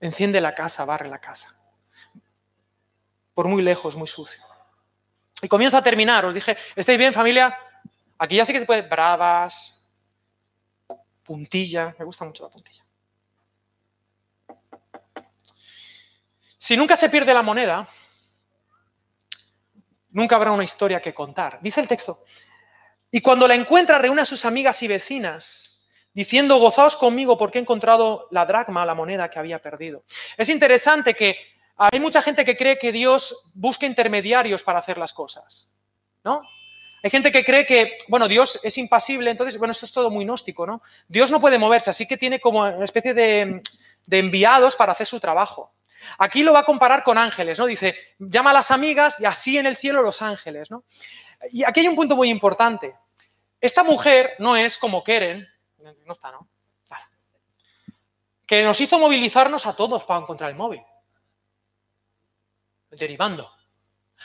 Enciende la casa, barre la casa. Por muy lejos, muy sucio. Y comienzo a terminar. Os dije, ¿estáis bien familia? Aquí ya sí que se puede bravas, puntilla, me gusta mucho la puntilla. Si nunca se pierde la moneda, nunca habrá una historia que contar. Dice el texto, y cuando la encuentra reúne a sus amigas y vecinas, diciendo, gozaos conmigo porque he encontrado la dracma, la moneda que había perdido. Es interesante que hay mucha gente que cree que Dios busca intermediarios para hacer las cosas, ¿no? Hay gente que cree que, bueno, Dios es impasible, entonces, bueno, esto es todo muy gnóstico, ¿no? Dios no puede moverse, así que tiene como una especie de, enviados para hacer su trabajo. Aquí lo va a comparar con ángeles, ¿no? Dice, llama a las amigas y así en el cielo los ángeles, ¿no? Y aquí hay un punto muy importante. Esta mujer no es como Keren, no está, ¿no? Que nos hizo movilizarnos a todos para encontrar el móvil. Derivando.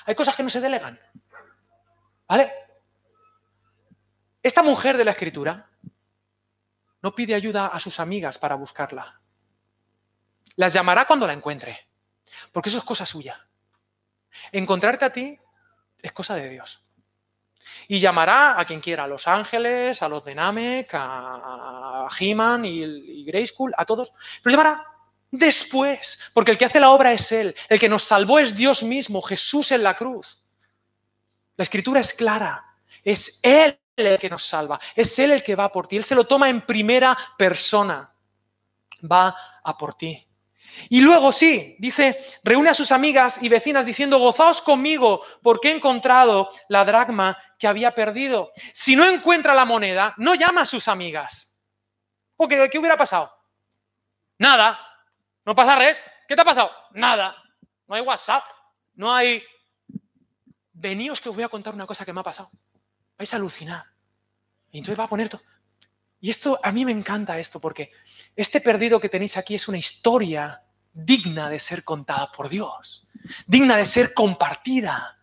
Hay cosas que no se delegan. ¿Vale? Esta mujer de la escritura no pide ayuda a sus amigas para buscarla. Las llamará cuando la encuentre, porque eso es cosa suya. Encontrarte a ti es cosa de Dios. Y llamará a quien quiera, a los ángeles, a los de Namek, a He-Man y, y Grayskull, a todos. Pero llamará después, porque el que hace la obra es Él. El que nos salvó es Dios mismo, Jesús en la cruz. La escritura es clara. Es Él el que nos salva, es Él el que va por ti, Él se lo toma en primera persona, va a por ti. Y luego sí, dice, reúne a sus amigas y vecinas diciendo, gozaos conmigo porque he encontrado la dracma que había perdido. Si no encuentra la moneda, no llama a sus amigas. Porque, ¿qué hubiera pasado? Nada. No pasa res. ¿Qué te ha pasado? Nada. No hay WhatsApp. No hay... Veníos que os voy a contar una cosa que me ha pasado vais a alucinar. Y entonces va a poner todo. Y esto, a mí me encanta esto, porque este perdido que tenéis aquí es una historia digna de ser contada por Dios, digna de ser compartida.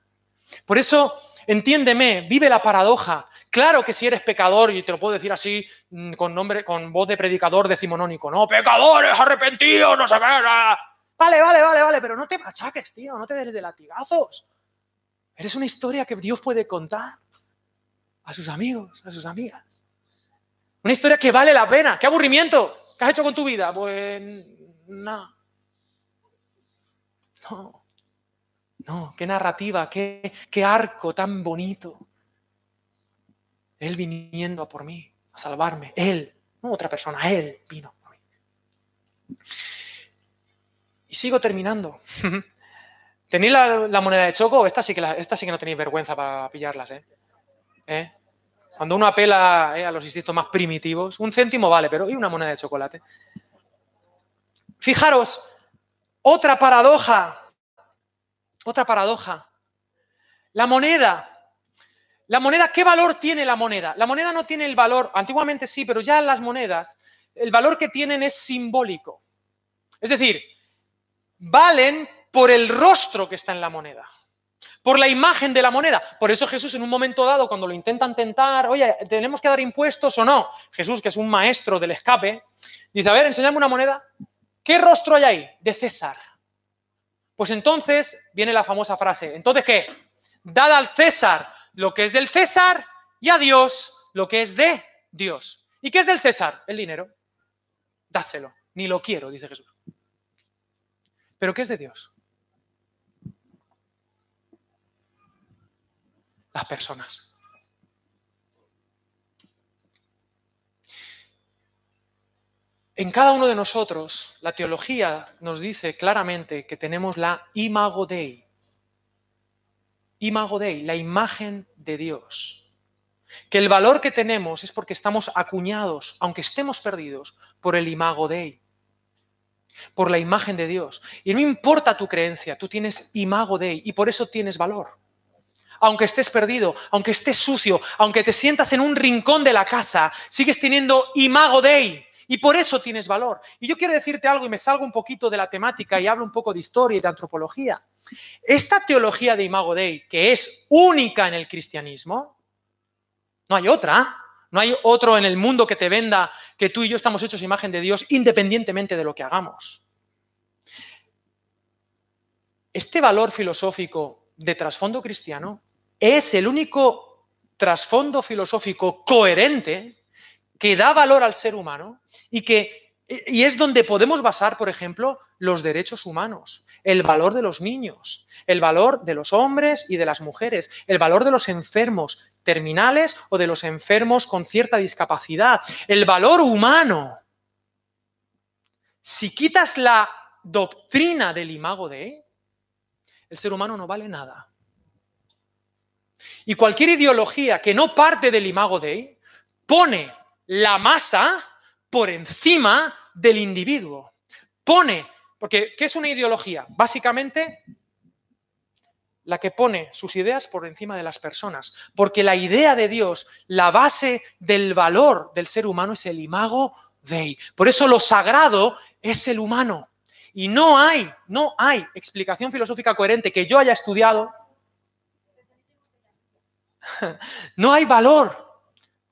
Por eso, entiéndeme, vive la paradoja. Claro que si eres pecador, y te lo puedo decir así mm, con nombre, con voz de predicador decimonónico, no, pecadores, arrepentidos, no se ve Vale, vale, vale, vale, pero no te machaques, tío, no te des de latigazos. Eres una historia que Dios puede contar a sus amigos, a sus amigas. Una historia que vale la pena. ¡Qué aburrimiento! ¿Qué has hecho con tu vida? Pues no. No. No, qué narrativa, qué, arco tan bonito. Él viniendo a por mí, a salvarme. Él, no otra persona, Él vino por mí. Y sigo terminando. ¿Tenéis la, moneda de choco? Esta sí, que esta sí que no tenéis vergüenza para pillarlas, ¿eh? ¿Eh? Cuando uno apela eh, a los instintos más primitivos, un céntimo vale, pero ¿y una moneda de chocolate? Fijaros, otra paradoja, otra paradoja. La moneda. La moneda, ¿qué valor tiene la moneda? La moneda no tiene el valor, antiguamente sí, pero ya las monedas, el valor que tienen es simbólico. Es decir, valen por el rostro que está en la moneda por la imagen de la moneda. Por eso Jesús en un momento dado, cuando lo intentan tentar, oye, ¿tenemos que dar impuestos o no? Jesús, que es un maestro del escape, dice, a ver, enséñame una moneda. ¿Qué rostro hay ahí? De César. Pues entonces viene la famosa frase, entonces ¿qué? Dad al César lo que es del César y a Dios lo que es de Dios. ¿Y qué es del César? El dinero. Dáselo. Ni lo quiero, dice Jesús. ¿Pero qué es de Dios? Las personas. En cada uno de nosotros, la teología nos dice claramente que tenemos la imago Dei. Imago Dei, la imagen de Dios. Que el valor que tenemos es porque estamos acuñados, aunque estemos perdidos, por el imago Dei. Por la imagen de Dios. Y no importa tu creencia, tú tienes imago Dei y por eso tienes valor aunque estés perdido, aunque estés sucio, aunque te sientas en un rincón de la casa, sigues teniendo imago Dei. Y por eso tienes valor. Y yo quiero decirte algo y me salgo un poquito de la temática y hablo un poco de historia y de antropología. Esta teología de imago Dei, que es única en el cristianismo, no hay otra. No hay otro en el mundo que te venda que tú y yo estamos hechos imagen de Dios independientemente de lo que hagamos. Este valor filosófico de trasfondo cristiano es el único trasfondo filosófico coherente que da valor al ser humano y que y es donde podemos basar, por ejemplo, los derechos humanos, el valor de los niños, el valor de los hombres y de las mujeres, el valor de los enfermos terminales o de los enfermos con cierta discapacidad, el valor humano. Si quitas la doctrina del imago de el ser humano no vale nada. Y cualquier ideología que no parte del imago Dei pone la masa por encima del individuo. Pone, porque ¿qué es una ideología? Básicamente la que pone sus ideas por encima de las personas. Porque la idea de Dios, la base del valor del ser humano es el imago Dei. Por eso lo sagrado es el humano. Y no hay, no hay explicación filosófica coherente que yo haya estudiado No hay valor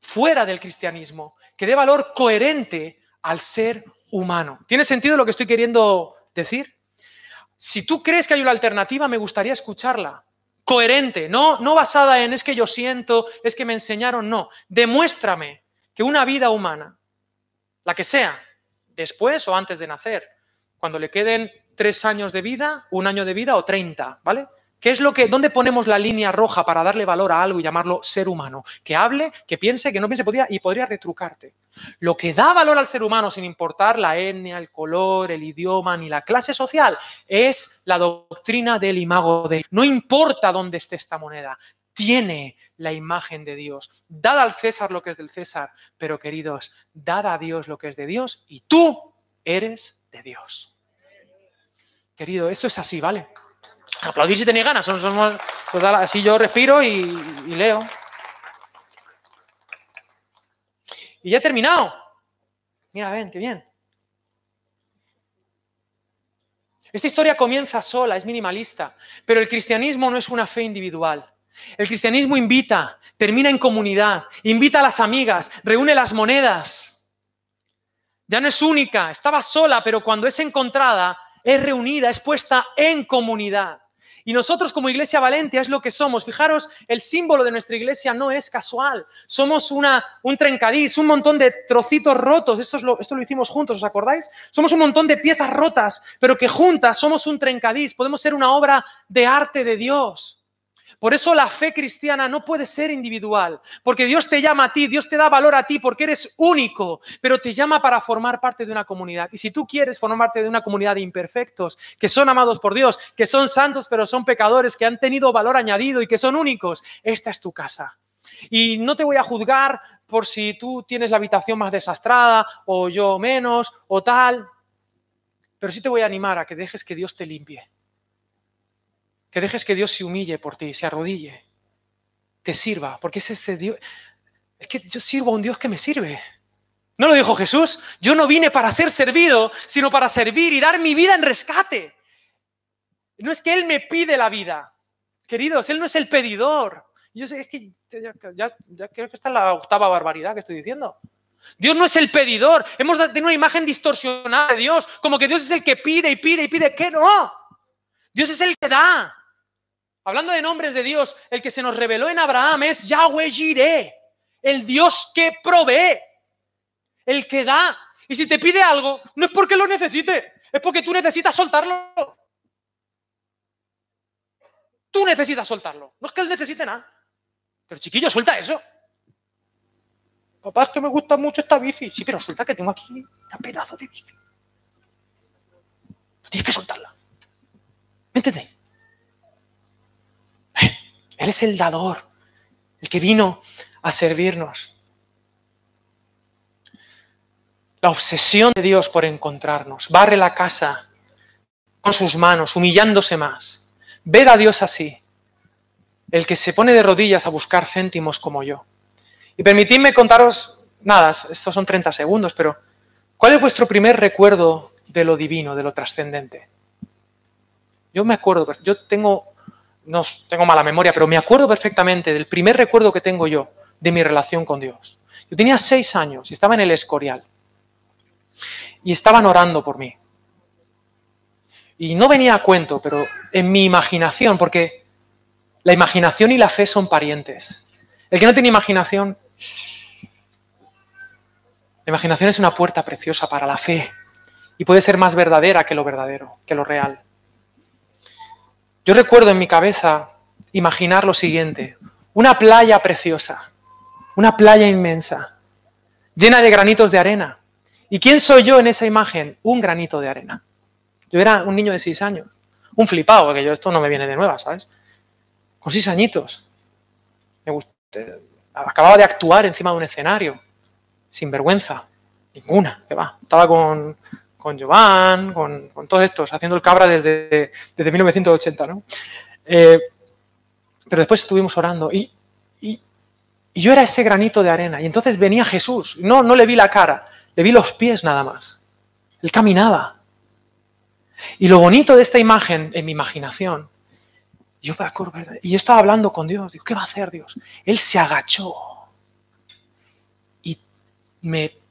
fuera del cristianismo que dé valor coherente al ser humano. ¿Tiene sentido lo que estoy queriendo decir? Si tú crees que hay una alternativa, me gustaría escucharla. Coherente, no, no basada en es que yo siento, es que me enseñaron, no. Demuéstrame que una vida humana, la que sea, después o antes de nacer, cuando le queden tres años de vida, un año de vida o treinta, ¿vale? ¿Qué es lo que, dónde ponemos la línea roja para darle valor a algo y llamarlo ser humano? Que hable, que piense, que no piense, podía, y podría retrucarte. Lo que da valor al ser humano, sin importar la etnia, el color, el idioma ni la clase social, es la doctrina del imago de. No importa dónde esté esta moneda, tiene la imagen de Dios. Dad al César lo que es del César, pero queridos, dad a Dios lo que es de Dios y tú eres de Dios. Querido, esto es así, ¿vale? Aplaudir si tenéis ganas. Así yo respiro y, leo. Y ya he terminado. Mira, ven, qué bien. Esta historia comienza sola, es minimalista, pero el cristianismo no es una fe individual. El cristianismo invita, termina en comunidad, invita a las amigas, reúne las monedas. Ya no es única, estaba sola, pero cuando es encontrada, es reunida, es puesta en comunidad. Y nosotros como Iglesia Valentia es lo que somos. Fijaros, el símbolo de nuestra iglesia no es casual. Somos una, un trencadís, un montón de trocitos rotos. Esto, lo, esto lo hicimos juntos, ¿os acordáis? Somos un montón de piezas rotas, pero que juntas somos un trencadís. Podemos ser una obra de arte de Dios. Por eso la fe cristiana no puede ser individual, porque Dios te llama a ti, Dios te da valor a ti porque eres único, pero te llama para formar parte de una comunidad. Y si tú quieres formar parte de una comunidad de imperfectos, que son amados por Dios, que son santos pero son pecadores, que han tenido valor añadido y que son únicos, esta es tu casa. Y no te voy a juzgar por si tú tienes la habitación más desastrada o yo menos o tal. Pero sí te voy a animar a que dejes que Dios te limpie. Que dejes que Dios se humille por ti, se arrodille, te sirva, porque es este Dios. Es que yo sirvo a un Dios que me sirve. ¿No lo dijo Jesús? Yo no vine para ser servido, sino para servir y dar mi vida en rescate. No es que Él me pide la vida. Queridos, Él no es el pedidor. Yo sé, es que ya, creo que esta es la octava barbaridad que estoy diciendo. Dios no es el pedidor. Hemos tenido una imagen distorsionada de Dios, como que Dios es el que pide y pide y pide. ¿Qué no? Dios es el que da. Hablando de nombres de Dios, el que se nos reveló en Abraham es Yahweh Jireh, el Dios que provee, el que da. Y si te pide algo, no es porque lo necesite, es porque tú necesitas soltarlo. Tú necesitas soltarlo. No es que él necesite nada. Pero chiquillo, suelta eso. Papá, es que me gusta mucho esta bici. Sí, pero suelta que tengo aquí un pedazo de bici. Tienes que soltarla. ¿Me entiendes? Él es el dador, el que vino a servirnos. La obsesión de Dios por encontrarnos. Barre la casa con sus manos, humillándose más. Ved a Dios así, el que se pone de rodillas a buscar céntimos como yo. Y permitidme contaros, nada, estos son 30 segundos, pero ¿cuál es vuestro primer recuerdo de lo divino, de lo trascendente? Yo me acuerdo, yo tengo, no tengo mala memoria, pero me acuerdo perfectamente del primer recuerdo que tengo yo de mi relación con Dios. Yo tenía seis años y estaba en el Escorial. Y estaban orando por mí. Y no venía a cuento, pero en mi imaginación, porque la imaginación y la fe son parientes. El que no tiene imaginación, la imaginación es una puerta preciosa para la fe y puede ser más verdadera que lo verdadero, que lo real. Yo recuerdo en mi cabeza imaginar lo siguiente, una playa preciosa, una playa inmensa, llena de granitos de arena. ¿Y quién soy yo en esa imagen? Un granito de arena. Yo era un niño de seis años, un flipado, porque yo esto no me viene de nueva, ¿sabes? Con seis añitos. Me acababa de actuar encima de un escenario, sin vergüenza, ninguna, que va. Estaba con, con Jovan, con, todos estos, haciendo el cabra desde, desde 1980, ¿no? Eh, pero después estuvimos orando y, y, yo era ese granito de arena. Y entonces venía Jesús. No, no le vi la cara, le vi los pies nada más. Él caminaba. Y lo bonito de esta imagen, en mi imaginación, yo y yo estaba hablando con Dios, digo, ¿qué va a hacer Dios? Él se agachó y me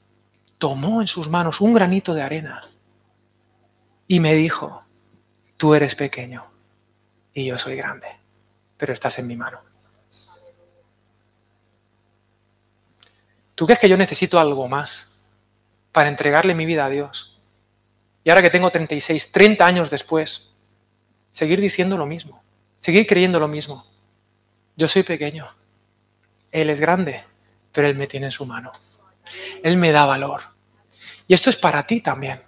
tomó en sus manos un granito de arena y me dijo, tú eres pequeño y yo soy grande, pero estás en mi mano. ¿Tú crees que yo necesito algo más para entregarle mi vida a Dios? Y ahora que tengo 36, 30 años después, seguir diciendo lo mismo, seguir creyendo lo mismo. Yo soy pequeño, Él es grande, pero Él me tiene en su mano. Él me da valor. Y esto es para ti también.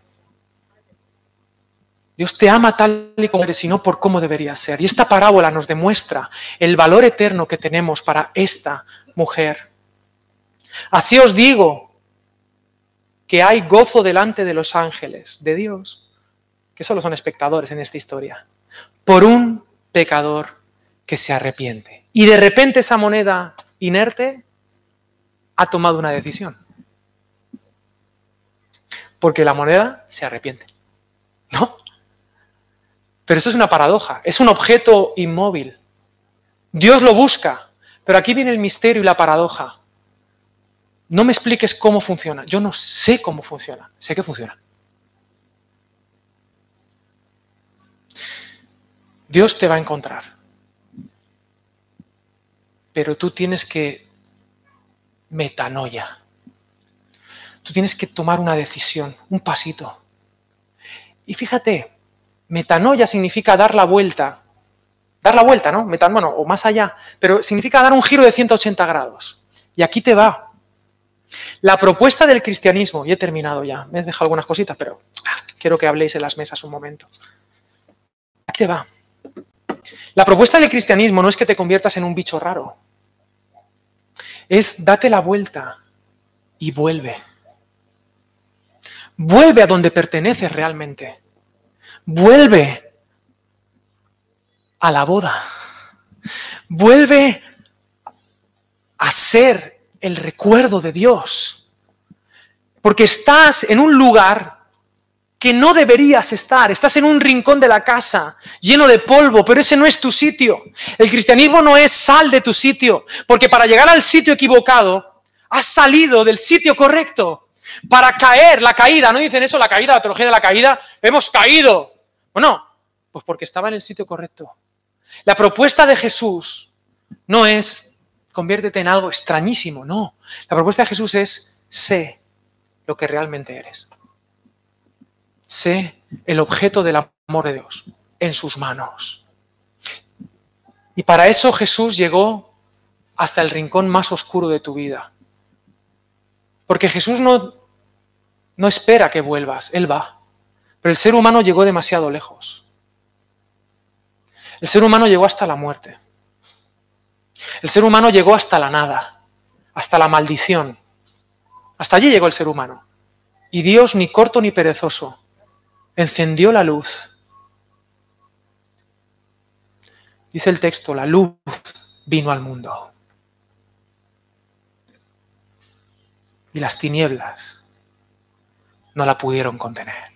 Dios te ama tal y como eres y no por cómo debería ser. Y esta parábola nos demuestra el valor eterno que tenemos para esta mujer. Así os digo, que hay gozo delante de los ángeles de Dios, que solo son espectadores en esta historia, por un pecador que se arrepiente. Y de repente esa moneda inerte ha tomado una decisión. Porque la moneda se arrepiente. ¿No? Pero eso es una paradoja, es un objeto inmóvil. Dios lo busca, pero aquí viene el misterio y la paradoja. No me expliques cómo funciona. Yo no sé cómo funciona. Sé que funciona. Dios te va a encontrar. Pero tú tienes que metanoia. Tú tienes que tomar una decisión, un pasito. Y fíjate, metanoia significa dar la vuelta. Dar la vuelta, ¿no? Metan, bueno, o más allá. Pero significa dar un giro de 180 grados. Y aquí te va. La propuesta del cristianismo, y he terminado ya, me he dejado algunas cositas, pero ah, quiero que habléis en las mesas un momento. ¿Qué va? La propuesta del cristianismo no es que te conviertas en un bicho raro. es date la vuelta y vuelve. Vuelve a donde perteneces realmente. Vuelve a la boda. Vuelve a ser el recuerdo de Dios. Porque estás en un lugar que no deberías estar. Estás en un rincón de la casa lleno de polvo, pero ese no es tu sitio. El cristianismo no es sal de tu sitio, porque para llegar al sitio equivocado, has salido del sitio correcto. Para caer, la caída, ¿no dicen eso? La caída, la teología de la caída, hemos caído. Bueno, pues porque estaba en el sitio correcto. La propuesta de Jesús no es conviértete en algo extrañísimo, no. La propuesta de Jesús es sé lo que realmente eres. Sé el objeto del amor de Dios en sus manos. Y para eso Jesús llegó hasta el rincón más oscuro de tu vida. Porque Jesús no, no espera que vuelvas, Él va. Pero el ser humano llegó demasiado lejos. El ser humano llegó hasta la muerte. El ser humano llegó hasta la nada, hasta la maldición. Hasta allí llegó el ser humano. Y Dios, ni corto ni perezoso, encendió la luz. Dice el texto, la luz vino al mundo. Y las tinieblas no la pudieron contener.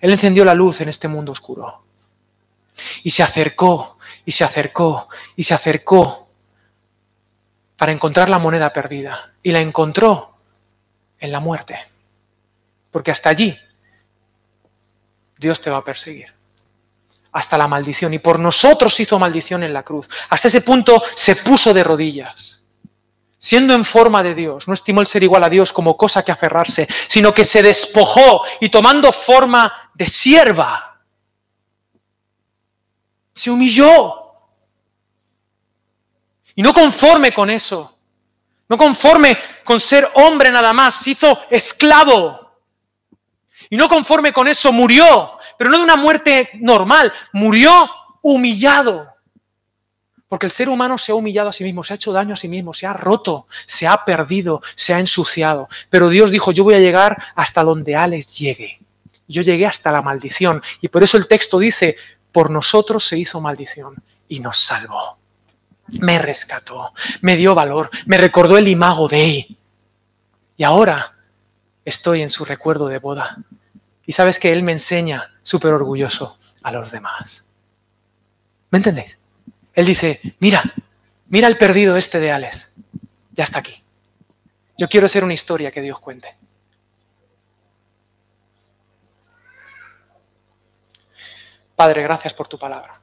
Él encendió la luz en este mundo oscuro. Y se acercó, y se acercó, y se acercó para encontrar la moneda perdida. Y la encontró en la muerte. Porque hasta allí Dios te va a perseguir. Hasta la maldición. Y por nosotros hizo maldición en la cruz. Hasta ese punto se puso de rodillas. Siendo en forma de Dios, no estimó el ser igual a Dios como cosa que aferrarse, sino que se despojó y tomando forma de sierva, se humilló. Y no conforme con eso, no conforme con ser hombre nada más, se hizo esclavo y no conforme con eso, murió, pero no de una muerte normal, murió humillado. Porque el ser humano se ha humillado a sí mismo, se ha hecho daño a sí mismo, se ha roto, se ha perdido, se ha ensuciado. Pero Dios dijo, yo voy a llegar hasta donde Alex llegue. Yo llegué hasta la maldición. Y por eso el texto dice, por nosotros se hizo maldición y nos salvó. Me rescató, me dio valor, me recordó el imago de él. Y ahora estoy en su recuerdo de boda. Y sabes que Él me enseña súper orgulloso a los demás. ¿Me entendéis? Él dice, mira, mira el perdido este de Alex. Ya está aquí. Yo quiero ser una historia que Dios cuente. Padre, gracias por tu palabra.